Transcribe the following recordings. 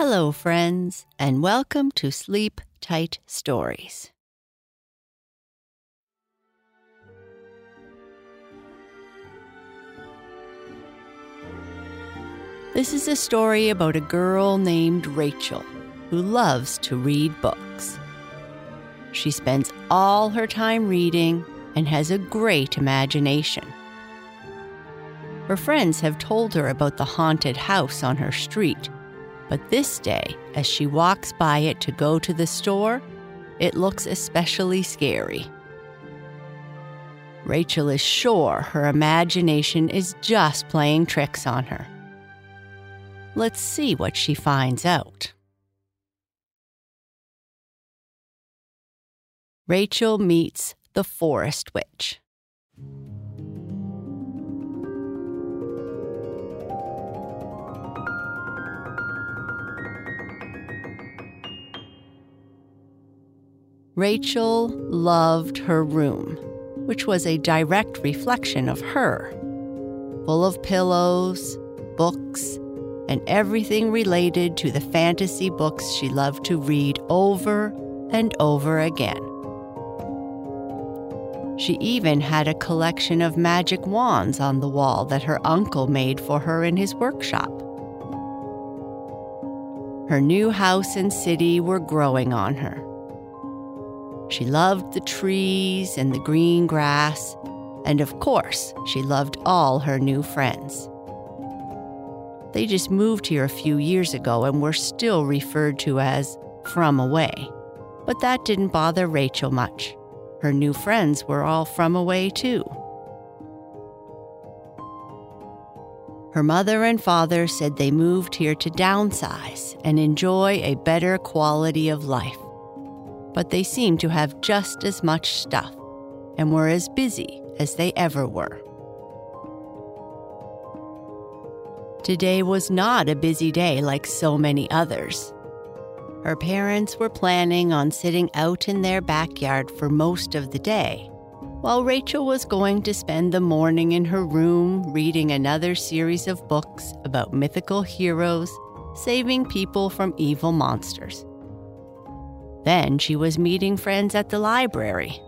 Hello, friends, and welcome to Sleep Tight Stories. This is a story about a girl named Rachel who loves to read books. She spends all her time reading and has a great imagination. Her friends have told her about the haunted house on her street, but this day, as she walks by it to go to the store, it looks especially scary. Rachel is sure her imagination is just playing tricks on her. Let's see what she finds out. Rachel meets the Forest Witch. Rachel loved her room, which was a direct reflection of her, full of pillows, books, and everything related to the fantasy books she loved to read over and over again. She even had a collection of magic wands on the wall that her uncle made for her in his workshop. Her new house and city were growing on her. She loved the trees and the green grass, and of course, she loved all her new friends. They just moved here a few years ago and were still referred to as from away. But that didn't bother Rachel much. Her new friends were all from away too. Her mother and father said they moved here to downsize and enjoy a better quality of life but they seemed to have just as much stuff and were as busy as they ever were. Today was not a busy day like so many others. Her parents were planning on sitting out in their backyard for most of the day, while Rachel was going to spend the morning in her room reading another series of books about mythical heroes saving people from evil monsters. Then she was meeting friends at the library.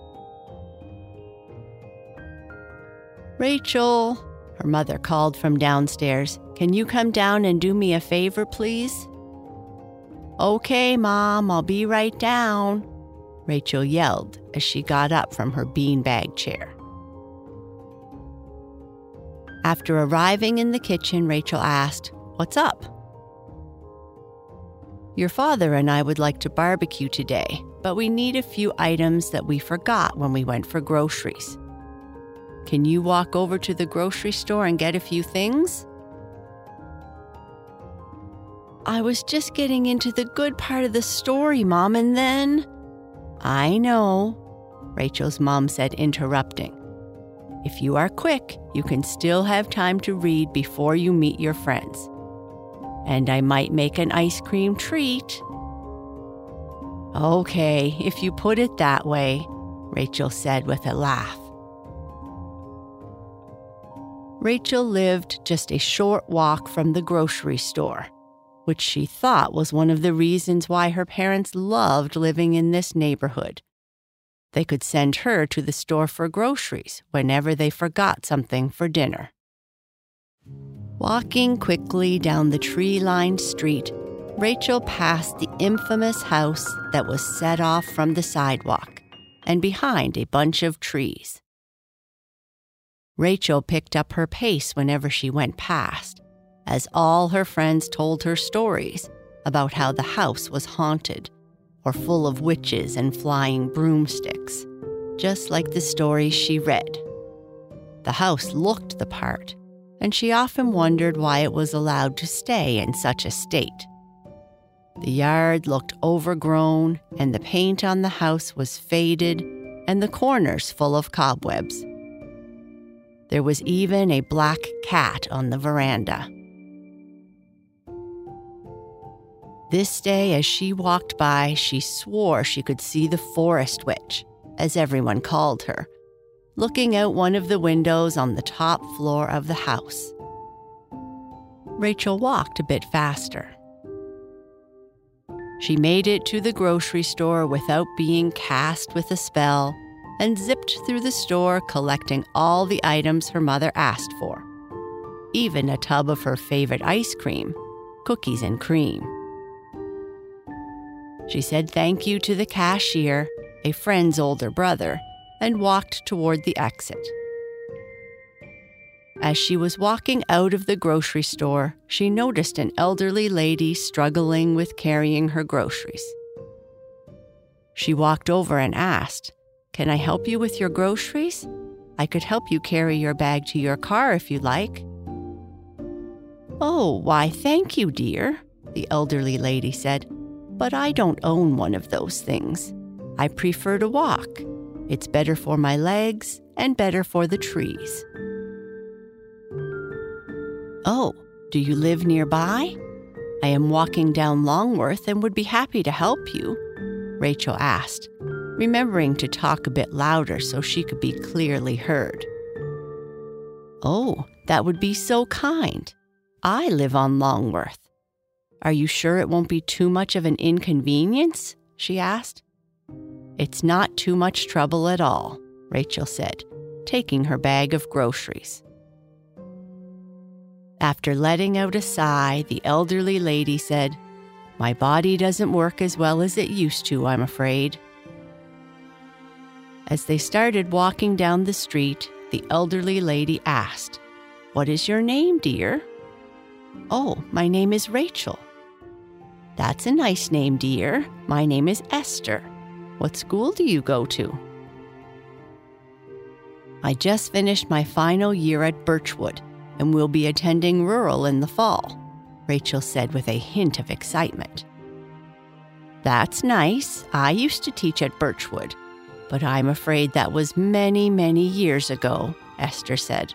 Rachel, her mother called from downstairs, can you come down and do me a favor, please? Okay, Mom, I'll be right down, Rachel yelled as she got up from her beanbag chair. After arriving in the kitchen, Rachel asked, What's up? Your father and I would like to barbecue today, but we need a few items that we forgot when we went for groceries. Can you walk over to the grocery store and get a few things? I was just getting into the good part of the story, Mom, and then. I know, Rachel's mom said, interrupting. If you are quick, you can still have time to read before you meet your friends and I might make an ice cream treat. Okay, if you put it that way, Rachel said with a laugh. Rachel lived just a short walk from the grocery store, which she thought was one of the reasons why her parents loved living in this neighborhood. They could send her to the store for groceries whenever they forgot something for dinner. Walking quickly down the tree lined street, Rachel passed the infamous house that was set off from the sidewalk and behind a bunch of trees. Rachel picked up her pace whenever she went past, as all her friends told her stories about how the house was haunted or full of witches and flying broomsticks, just like the stories she read. The house looked the part, and she often wondered why it was allowed to stay in such a state. The yard looked overgrown, and the paint on the house was faded, and the corners full of cobwebs. There was even a black cat on the veranda. This day, as she walked by, she swore she could see the forest witch, as everyone called her, looking out one of the windows on the top floor of the house. Rachel walked a bit faster. She made it to the grocery store without being cast with a spell and zipped through the store collecting all the items her mother asked for, even a tub of her favorite ice cream, cookies and cream. She said thank you to the cashier, a friend's older brother, and walked toward the exit. As she was walking out of the grocery store, she noticed an elderly lady struggling with carrying her groceries. She walked over and asked, Can I help you with your groceries? I could help you carry your bag to your car if you like. Oh, why, thank you, dear, the elderly lady said, but I don't own one of those things. I prefer to walk. It's better for my legs and better for the trees. Oh, do you live nearby? I am walking down Longworth and would be happy to help you, Rachel asked, remembering to talk a bit louder so she could be clearly heard. Oh, that would be so kind. I live on Longworth. Are you sure it won't be too much of an inconvenience? she asked. It's not too much trouble at all, Rachel said, taking her bag of groceries. After letting out a sigh, the elderly lady said, My body doesn't work as well as it used to, I'm afraid. As they started walking down the street, the elderly lady asked, What is your name, dear? Oh, my name is Rachel. That's a nice name, dear. My name is Esther. What school do you go to? I just finished my final year at Birchwood and will be attending rural in the fall, Rachel said with a hint of excitement. That's nice. I used to teach at Birchwood, but I'm afraid that was many, many years ago, Esther said.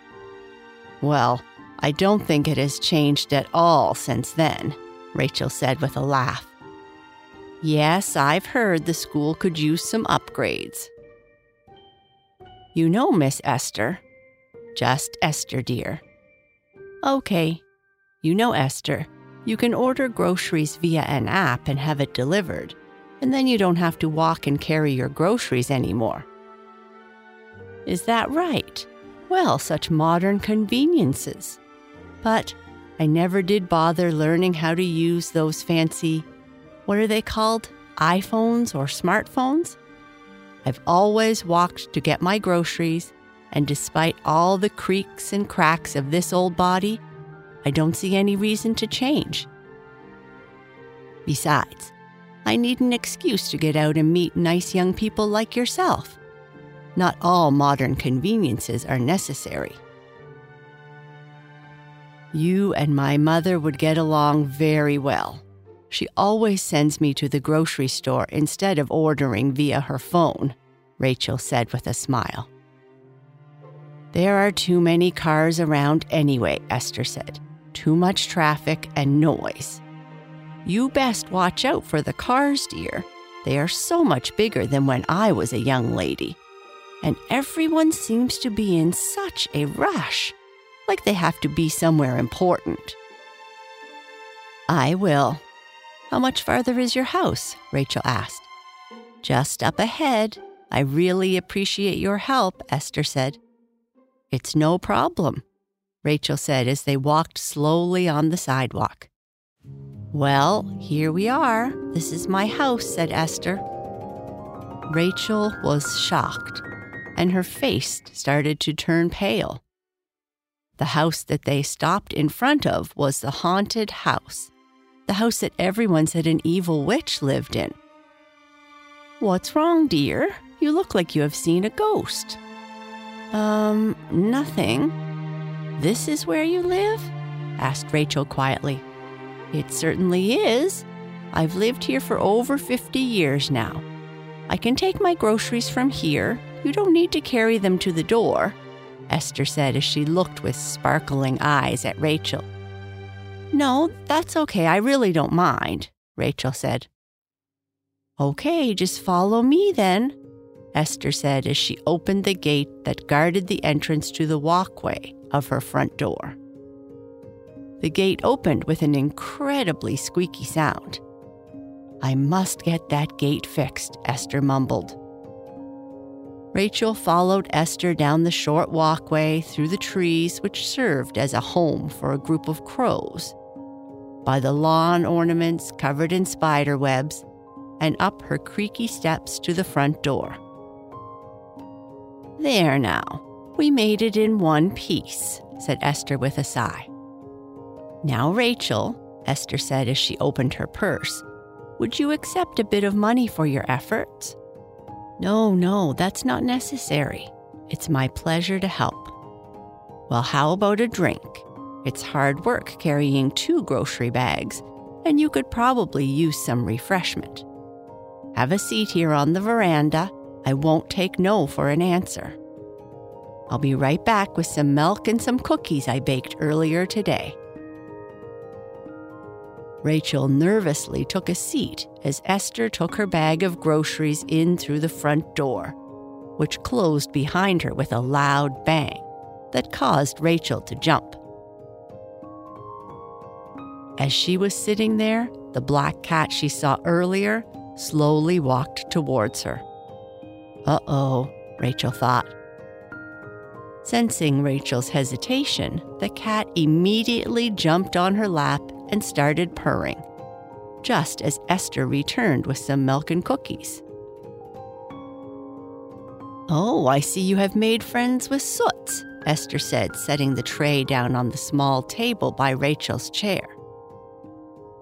Well, I don't think it has changed at all since then, Rachel said with a laugh. Yes, I've heard the school could use some upgrades. You know, Miss Esther. Just Esther, dear. Okay. You know, Esther, you can order groceries via an app and have it delivered, and then you don't have to walk and carry your groceries anymore. Is that right? Well, such modern conveniences. But I never did bother learning how to use those fancy, what are they called? iPhones or smartphones? I've always walked to get my groceries and despite all the creaks and cracks of this old body, I don't see any reason to change. Besides, I need an excuse to get out and meet nice young people like yourself. Not all modern conveniences are necessary. You and my mother would get along very well. She always sends me to the grocery store instead of ordering via her phone, Rachel said with a smile. There are too many cars around anyway, Esther said. Too much traffic and noise. You best watch out for the cars, dear. They are so much bigger than when I was a young lady. And everyone seems to be in such a rush, like they have to be somewhere important. I will. How much farther is your house? Rachel asked. Just up ahead. I really appreciate your help, Esther said. It's no problem, Rachel said as they walked slowly on the sidewalk. Well, here we are. This is my house, said Esther. Rachel was shocked, and her face started to turn pale. The house that they stopped in front of was the haunted house, the house that everyone said an evil witch lived in. What's wrong, dear? You look like you have seen a ghost. Um, nothing. This is where you live? asked Rachel quietly. It certainly is. I've lived here for over 50 years now. I can take my groceries from here. You don't need to carry them to the door, Esther said as she looked with sparkling eyes at Rachel. No, that's okay. I really don't mind, Rachel said. Okay, just follow me then, Esther said as she opened the gate that guarded the entrance to the walkway of her front door. The gate opened with an incredibly squeaky sound. I must get that gate fixed, Esther mumbled. Rachel followed Esther down the short walkway through the trees which served as a home for a group of crows, by the lawn ornaments covered in spider webs, and up her creaky steps to the front door. There now, we made it in one piece, said Esther with a sigh. Now, Rachel, Esther said as she opened her purse, would you accept a bit of money for your efforts? No, no, that's not necessary. It's my pleasure to help. Well, how about a drink? It's hard work carrying two grocery bags, and you could probably use some refreshment. Have a seat here on the veranda. I won't take no for an answer. I'll be right back with some milk and some cookies I baked earlier today. Rachel nervously took a seat as Esther took her bag of groceries in through the front door, which closed behind her with a loud bang that caused Rachel to jump. As she was sitting there, the black cat she saw earlier slowly walked towards her. Uh oh, Rachel thought. Sensing Rachel's hesitation, the cat immediately jumped on her lap and started purring, just as Esther returned with some milk and cookies. Oh, I see you have made friends with Soots, Esther said, setting the tray down on the small table by Rachel's chair.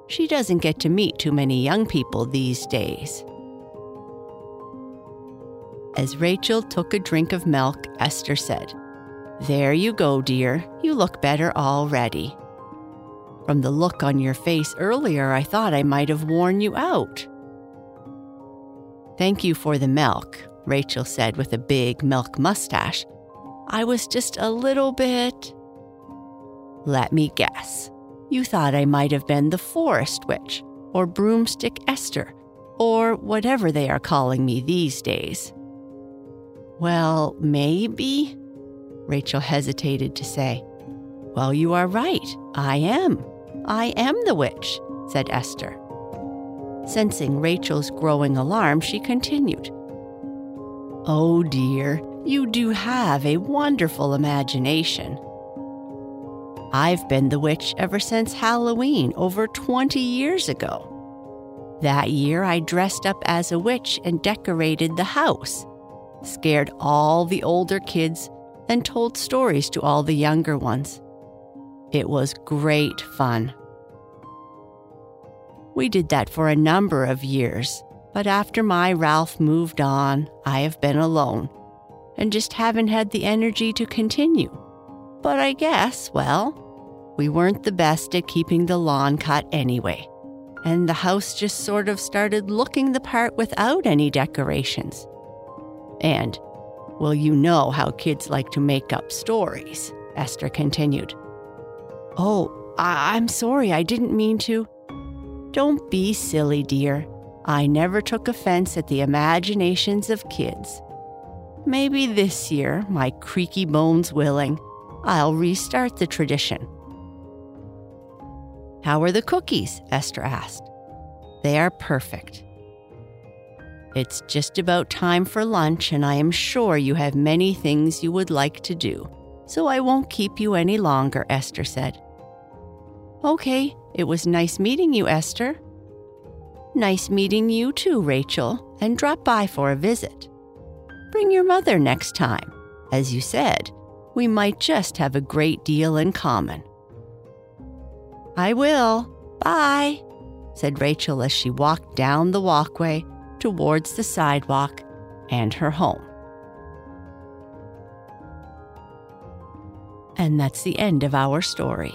She doesn't get to meet too many young people these days. As Rachel took a drink of milk, Esther said, There you go, dear. You look better already. From the look on your face earlier, I thought I might have worn you out. Thank you for the milk, Rachel said with a big milk mustache. I was just a little bit. Let me guess. You thought I might have been the forest witch, or broomstick Esther, or whatever they are calling me these days. Well, maybe, Rachel hesitated to say. Well, you are right. I am. I am the witch, said Esther. Sensing Rachel's growing alarm, she continued, Oh dear, you do have a wonderful imagination. I've been the witch ever since Halloween over 20 years ago. That year, I dressed up as a witch and decorated the house, scared all the older kids, and told stories to all the younger ones. It was great fun. We did that for a number of years, but after my Ralph moved on, I have been alone and just haven't had the energy to continue. But I guess, well, we weren't the best at keeping the lawn cut anyway, and the house just sort of started looking the part without any decorations. And, well, you know how kids like to make up stories, Esther continued. Oh, I- I'm sorry, I didn't mean to. Don't be silly, dear. I never took offense at the imaginations of kids. Maybe this year, my creaky bones willing, I'll restart the tradition. How are the cookies? Esther asked. They are perfect. It's just about time for lunch, and I am sure you have many things you would like to do, so I won't keep you any longer, Esther said. Okay, it was nice meeting you, Esther. Nice meeting you too, Rachel, and drop by for a visit. Bring your mother next time. As you said, we might just have a great deal in common. I will. Bye, said Rachel as she walked down the walkway towards the sidewalk and her home. And that's the end of our story.